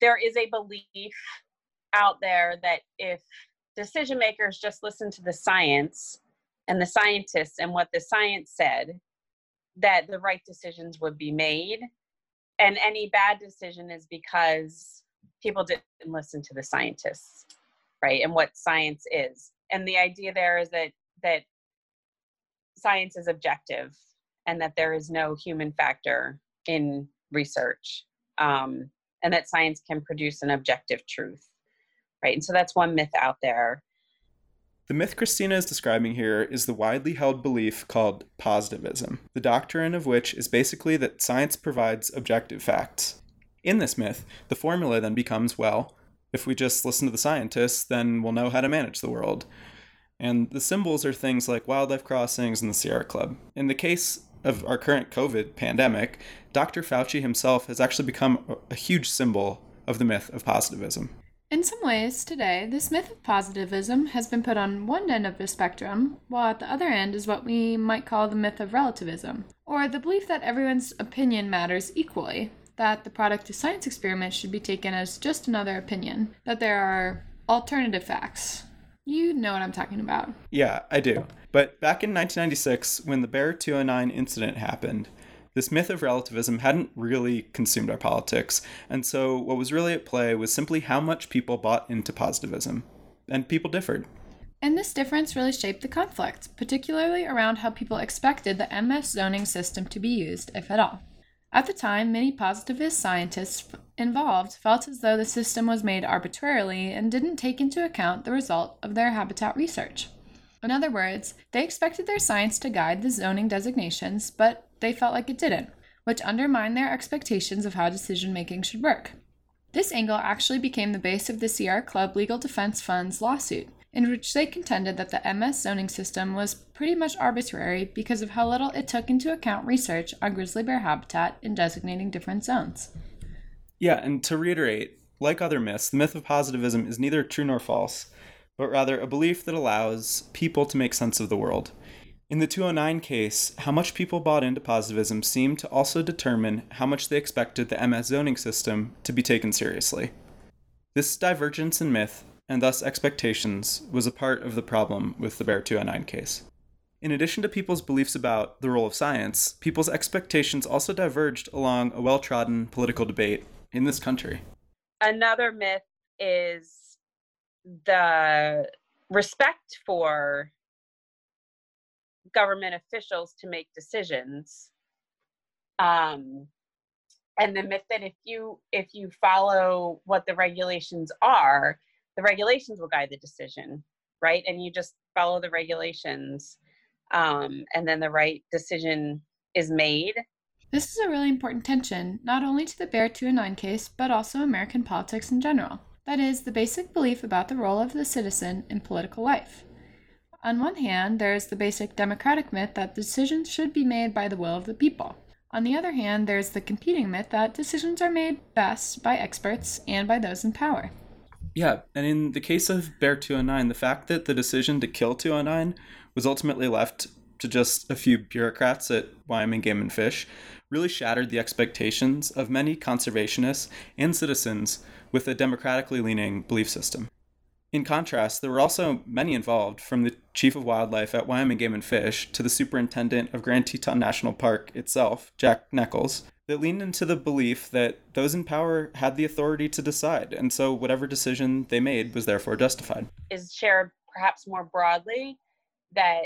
there is a belief out there that if decision makers just listen to the science and the scientists and what the science said, that the right decisions would be made. And any bad decision is because people didn't listen to the scientists, right? And what science is. And the idea there is that that science is objective and that there is no human factor in research um, and that science can produce an objective truth right and so that's one myth out there the myth Christina is describing here is the widely held belief called positivism, the doctrine of which is basically that science provides objective facts. In this myth, the formula then becomes well, if we just listen to the scientists, then we'll know how to manage the world. And the symbols are things like wildlife crossings and the Sierra Club. In the case of our current COVID pandemic, Dr. Fauci himself has actually become a huge symbol of the myth of positivism. In some ways, today, this myth of positivism has been put on one end of the spectrum, while at the other end is what we might call the myth of relativism, or the belief that everyone's opinion matters equally, that the product of science experiments should be taken as just another opinion, that there are alternative facts. You know what I'm talking about. Yeah, I do. But back in 1996, when the Bear 209 incident happened, this myth of relativism hadn't really consumed our politics, and so what was really at play was simply how much people bought into positivism. And people differed. And this difference really shaped the conflict, particularly around how people expected the MS zoning system to be used, if at all. At the time, many positivist scientists involved felt as though the system was made arbitrarily and didn't take into account the result of their habitat research. In other words, they expected their science to guide the zoning designations, but they felt like it didn't, which undermined their expectations of how decision making should work. This angle actually became the base of the Sierra Club Legal Defense Fund's lawsuit, in which they contended that the MS zoning system was pretty much arbitrary because of how little it took into account research on grizzly bear habitat in designating different zones. Yeah, and to reiterate, like other myths, the myth of positivism is neither true nor false, but rather a belief that allows people to make sense of the world. In the 209 case, how much people bought into positivism seemed to also determine how much they expected the MS zoning system to be taken seriously. This divergence in myth, and thus expectations, was a part of the problem with the Bear 209 case. In addition to people's beliefs about the role of science, people's expectations also diverged along a well trodden political debate in this country. Another myth is the respect for government officials to make decisions. Um, and the myth that if you if you follow what the regulations are the regulations will guide the decision right? And you just follow the regulations um, and then the right decision is made this is a really important tension, not only to the Bear 209 case, but also American politics in general. That is, the basic belief about the role of the citizen in political life. On one hand, there is the basic democratic myth that decisions should be made by the will of the people. On the other hand, there's the competing myth that decisions are made best by experts and by those in power. Yeah, and in the case of Bear 209, the fact that the decision to kill 209 was ultimately left to just a few bureaucrats at Wyoming Game and Fish really shattered the expectations of many conservationists and citizens with a democratically leaning belief system. In contrast, there were also many involved, from the chief of wildlife at Wyoming Game and Fish to the superintendent of Grand Teton National Park itself, Jack Neckels, that leaned into the belief that those in power had the authority to decide, and so whatever decision they made was therefore justified. Is shared perhaps more broadly that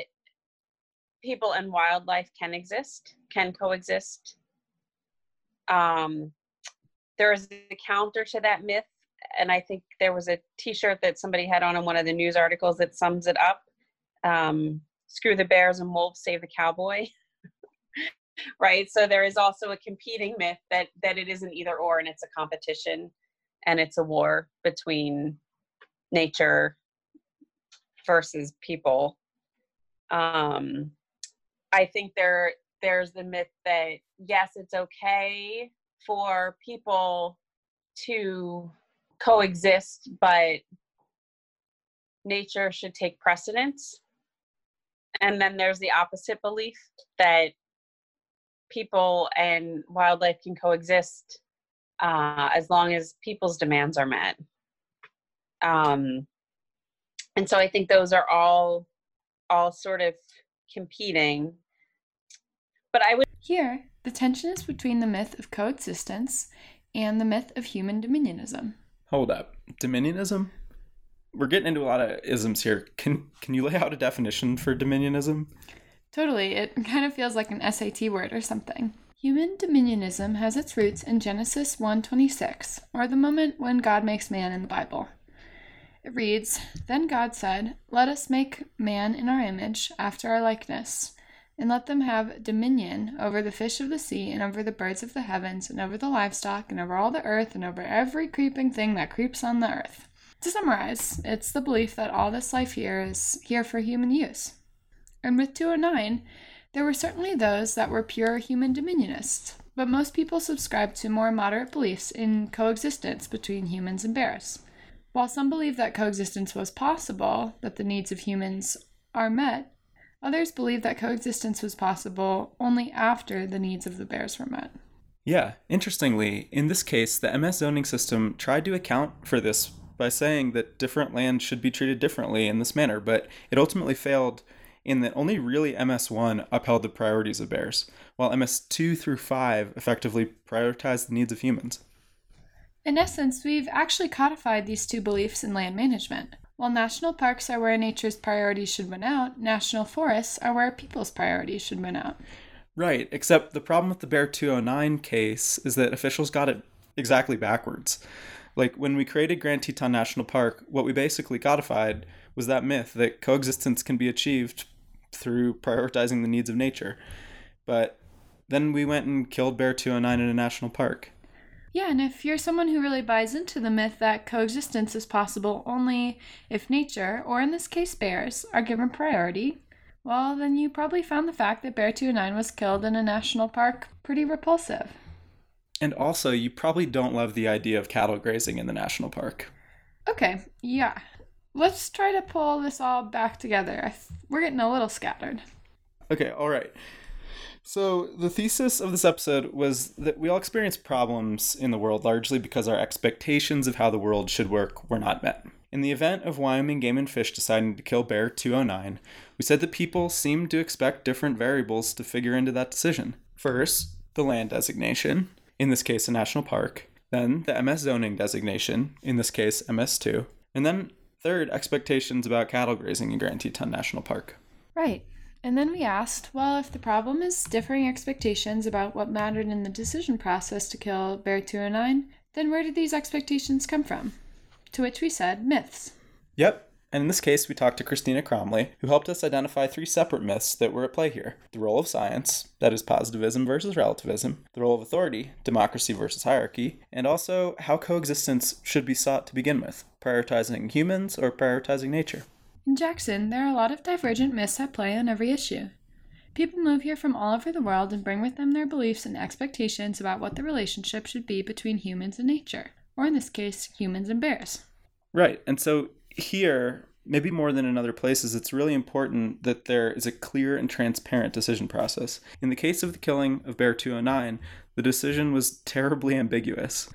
people and wildlife can exist, can coexist. Um, there is a counter to that myth, and I think there was a T-shirt that somebody had on in one of the news articles that sums it up. Um, Screw the bears and wolves, save the cowboy. right. So there is also a competing myth that that it isn't either or, and it's a competition, and it's a war between nature versus people. Um, I think there there's the myth that yes, it's okay for people to coexist, but nature should take precedence. And then there's the opposite belief that people and wildlife can coexist uh, as long as people's demands are met. Um, and so I think those are all all sort of competing. But I would. Here, the tension is between the myth of coexistence and the myth of human dominionism. Hold up. Dominionism? We're getting into a lot of isms here. Can can you lay out a definition for dominionism? Totally. It kind of feels like an SAT word or something. Human dominionism has its roots in Genesis 1:26, or the moment when God makes man in the Bible. It reads Then God said, Let us make man in our image, after our likeness, and let them have dominion over the fish of the sea, and over the birds of the heavens, and over the livestock, and over all the earth, and over every creeping thing that creeps on the earth. To summarize, it's the belief that all this life here is here for human use. And with 209, there were certainly those that were pure human dominionists, but most people subscribed to more moderate beliefs in coexistence between humans and bears. While some believe that coexistence was possible, that the needs of humans are met, others believe that coexistence was possible only after the needs of the bears were met. Yeah, interestingly, in this case, the MS zoning system tried to account for this by saying that different lands should be treated differently in this manner, but it ultimately failed in that only really MS1 upheld the priorities of bears, while MS2 through 5 effectively prioritized the needs of humans. In essence, we've actually codified these two beliefs in land management. While national parks are where nature's priorities should win out, national forests are where people's priorities should win out. Right, except the problem with the Bear 209 case is that officials got it exactly backwards. Like when we created Grand Teton National Park, what we basically codified was that myth that coexistence can be achieved through prioritizing the needs of nature. But then we went and killed Bear 209 in a national park. Yeah, and if you're someone who really buys into the myth that coexistence is possible only if nature, or in this case bears, are given priority, well, then you probably found the fact that Bear 209 was killed in a national park pretty repulsive. And also, you probably don't love the idea of cattle grazing in the national park. Okay, yeah. Let's try to pull this all back together. Th- we're getting a little scattered. Okay, all right. So, the thesis of this episode was that we all experience problems in the world largely because our expectations of how the world should work were not met. In the event of Wyoming Game and Fish deciding to kill Bear 209, we said that people seemed to expect different variables to figure into that decision. First, the land designation, in this case a national park, then the MS zoning designation, in this case MS2, and then third, expectations about cattle grazing in Grand Teton National Park. Right. And then we asked, well, if the problem is differing expectations about what mattered in the decision process to kill Bear 209, then where did these expectations come from? To which we said myths. Yep. And in this case, we talked to Christina Cromley, who helped us identify three separate myths that were at play here the role of science, that is, positivism versus relativism, the role of authority, democracy versus hierarchy, and also how coexistence should be sought to begin with, prioritizing humans or prioritizing nature. In Jackson, there are a lot of divergent myths at play on every issue. People move here from all over the world and bring with them their beliefs and expectations about what the relationship should be between humans and nature, or in this case, humans and bears. Right. And so here, maybe more than in other places, it's really important that there is a clear and transparent decision process. In the case of the killing of Bear 209, the decision was terribly ambiguous.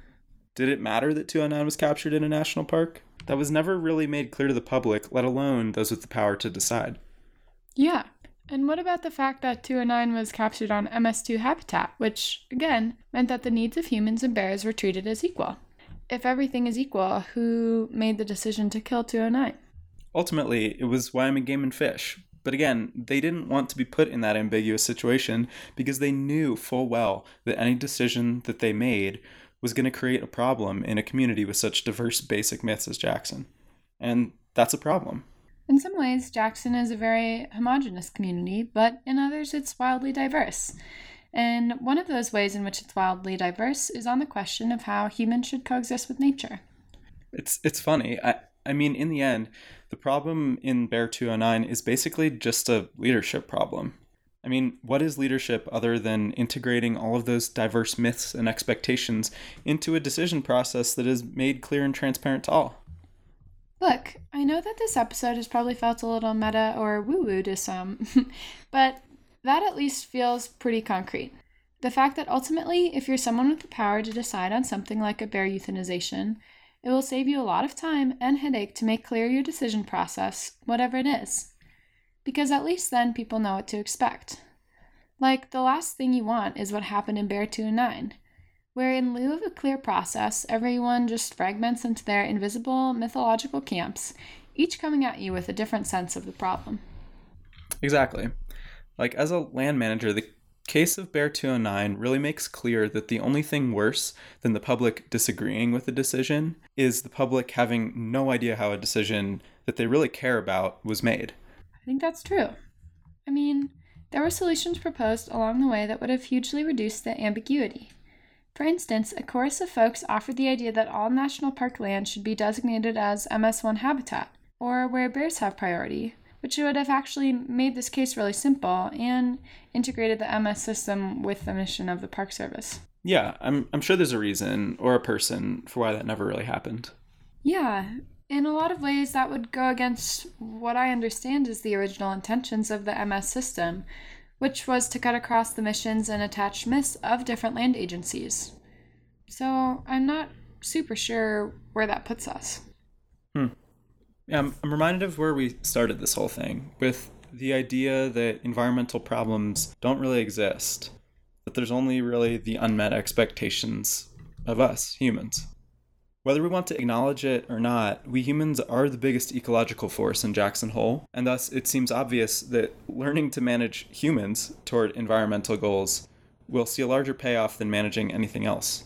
Did it matter that 209 was captured in a national park? That was never really made clear to the public, let alone those with the power to decide. Yeah. And what about the fact that 209 was captured on MS2 habitat, which, again, meant that the needs of humans and bears were treated as equal? If everything is equal, who made the decision to kill 209? Ultimately, it was Wyoming Game and Fish. But again, they didn't want to be put in that ambiguous situation because they knew full well that any decision that they made was going to create a problem in a community with such diverse basic myths as Jackson. And that's a problem. In some ways, Jackson is a very homogenous community, but in others, it's wildly diverse. And one of those ways in which it's wildly diverse is on the question of how humans should coexist with nature. It's it's funny. I I mean, in the end, the problem in Bear 209 is basically just a leadership problem. I mean, what is leadership other than integrating all of those diverse myths and expectations into a decision process that is made clear and transparent to all? Look, I know that this episode has probably felt a little meta or woo woo to some, but that at least feels pretty concrete. The fact that ultimately, if you're someone with the power to decide on something like a bear euthanization, it will save you a lot of time and headache to make clear your decision process, whatever it is because at least then people know what to expect. Like, the last thing you want is what happened in Bear 209, where in lieu of a clear process, everyone just fragments into their invisible mythological camps, each coming at you with a different sense of the problem. Exactly. Like, as a land manager, the case of Bear 209 really makes clear that the only thing worse than the public disagreeing with a decision is the public having no idea how a decision that they really care about was made. I think that's true. I mean, there were solutions proposed along the way that would have hugely reduced the ambiguity. For instance, a chorus of folks offered the idea that all national park land should be designated as MS1 habitat, or where bears have priority, which would have actually made this case really simple and integrated the MS system with the mission of the Park Service. Yeah, I'm, I'm sure there's a reason or a person for why that never really happened. Yeah, in a lot of ways, that would go against what I understand is the original intentions of the MS system, which was to cut across the missions and attachments of different land agencies. So I'm not super sure where that puts us. Hmm. I'm reminded of where we started this whole thing with the idea that environmental problems don't really exist, that there's only really the unmet expectations of us, humans. Whether we want to acknowledge it or not, we humans are the biggest ecological force in Jackson Hole, and thus it seems obvious that learning to manage humans toward environmental goals will see a larger payoff than managing anything else.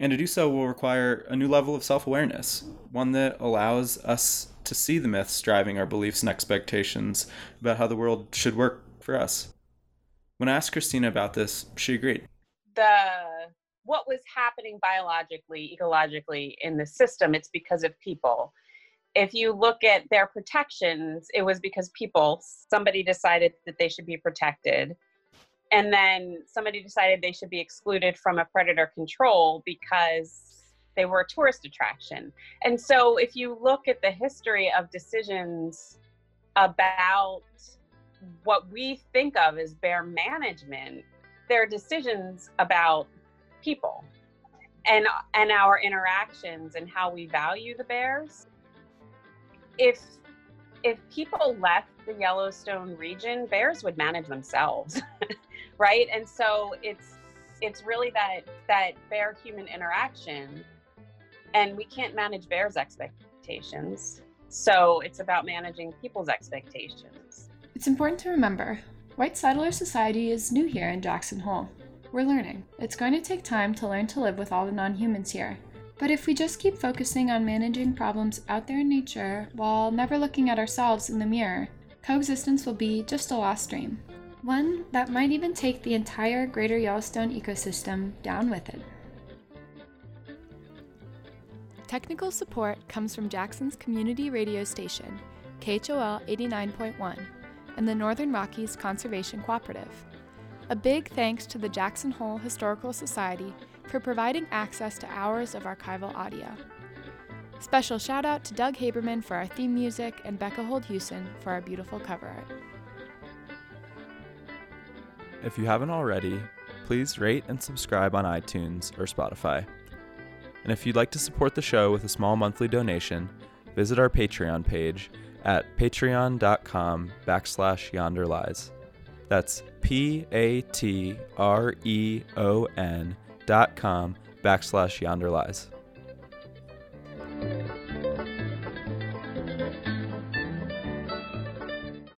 And to do so will require a new level of self awareness, one that allows us to see the myths driving our beliefs and expectations about how the world should work for us. When I asked Christina about this, she agreed. The what was happening biologically, ecologically in the system, it's because of people. If you look at their protections, it was because people, somebody decided that they should be protected. And then somebody decided they should be excluded from a predator control because they were a tourist attraction. And so if you look at the history of decisions about what we think of as bear management, there are decisions about people and and our interactions and how we value the bears. If if people left the yellowstone region bears would manage themselves right? And so it's it's really that that bear human interaction and we can't manage bears expectations. So it's about managing people's expectations. It's important to remember white settler society is new here in jackson hole we're learning. It's going to take time to learn to live with all the non humans here. But if we just keep focusing on managing problems out there in nature while never looking at ourselves in the mirror, coexistence will be just a lost dream. One that might even take the entire greater Yellowstone ecosystem down with it. Technical support comes from Jackson's community radio station, KHOL 89.1, and the Northern Rockies Conservation Cooperative. A big thanks to the Jackson Hole Historical Society for providing access to hours of archival audio. Special shout out to Doug Haberman for our theme music and Becca Hold Houston for our beautiful cover art. If you haven't already, please rate and subscribe on iTunes or Spotify. And if you'd like to support the show with a small monthly donation, visit our Patreon page at patreon.com backslash yonderlies. That's P A T R E O N dot com backslash yonder lies.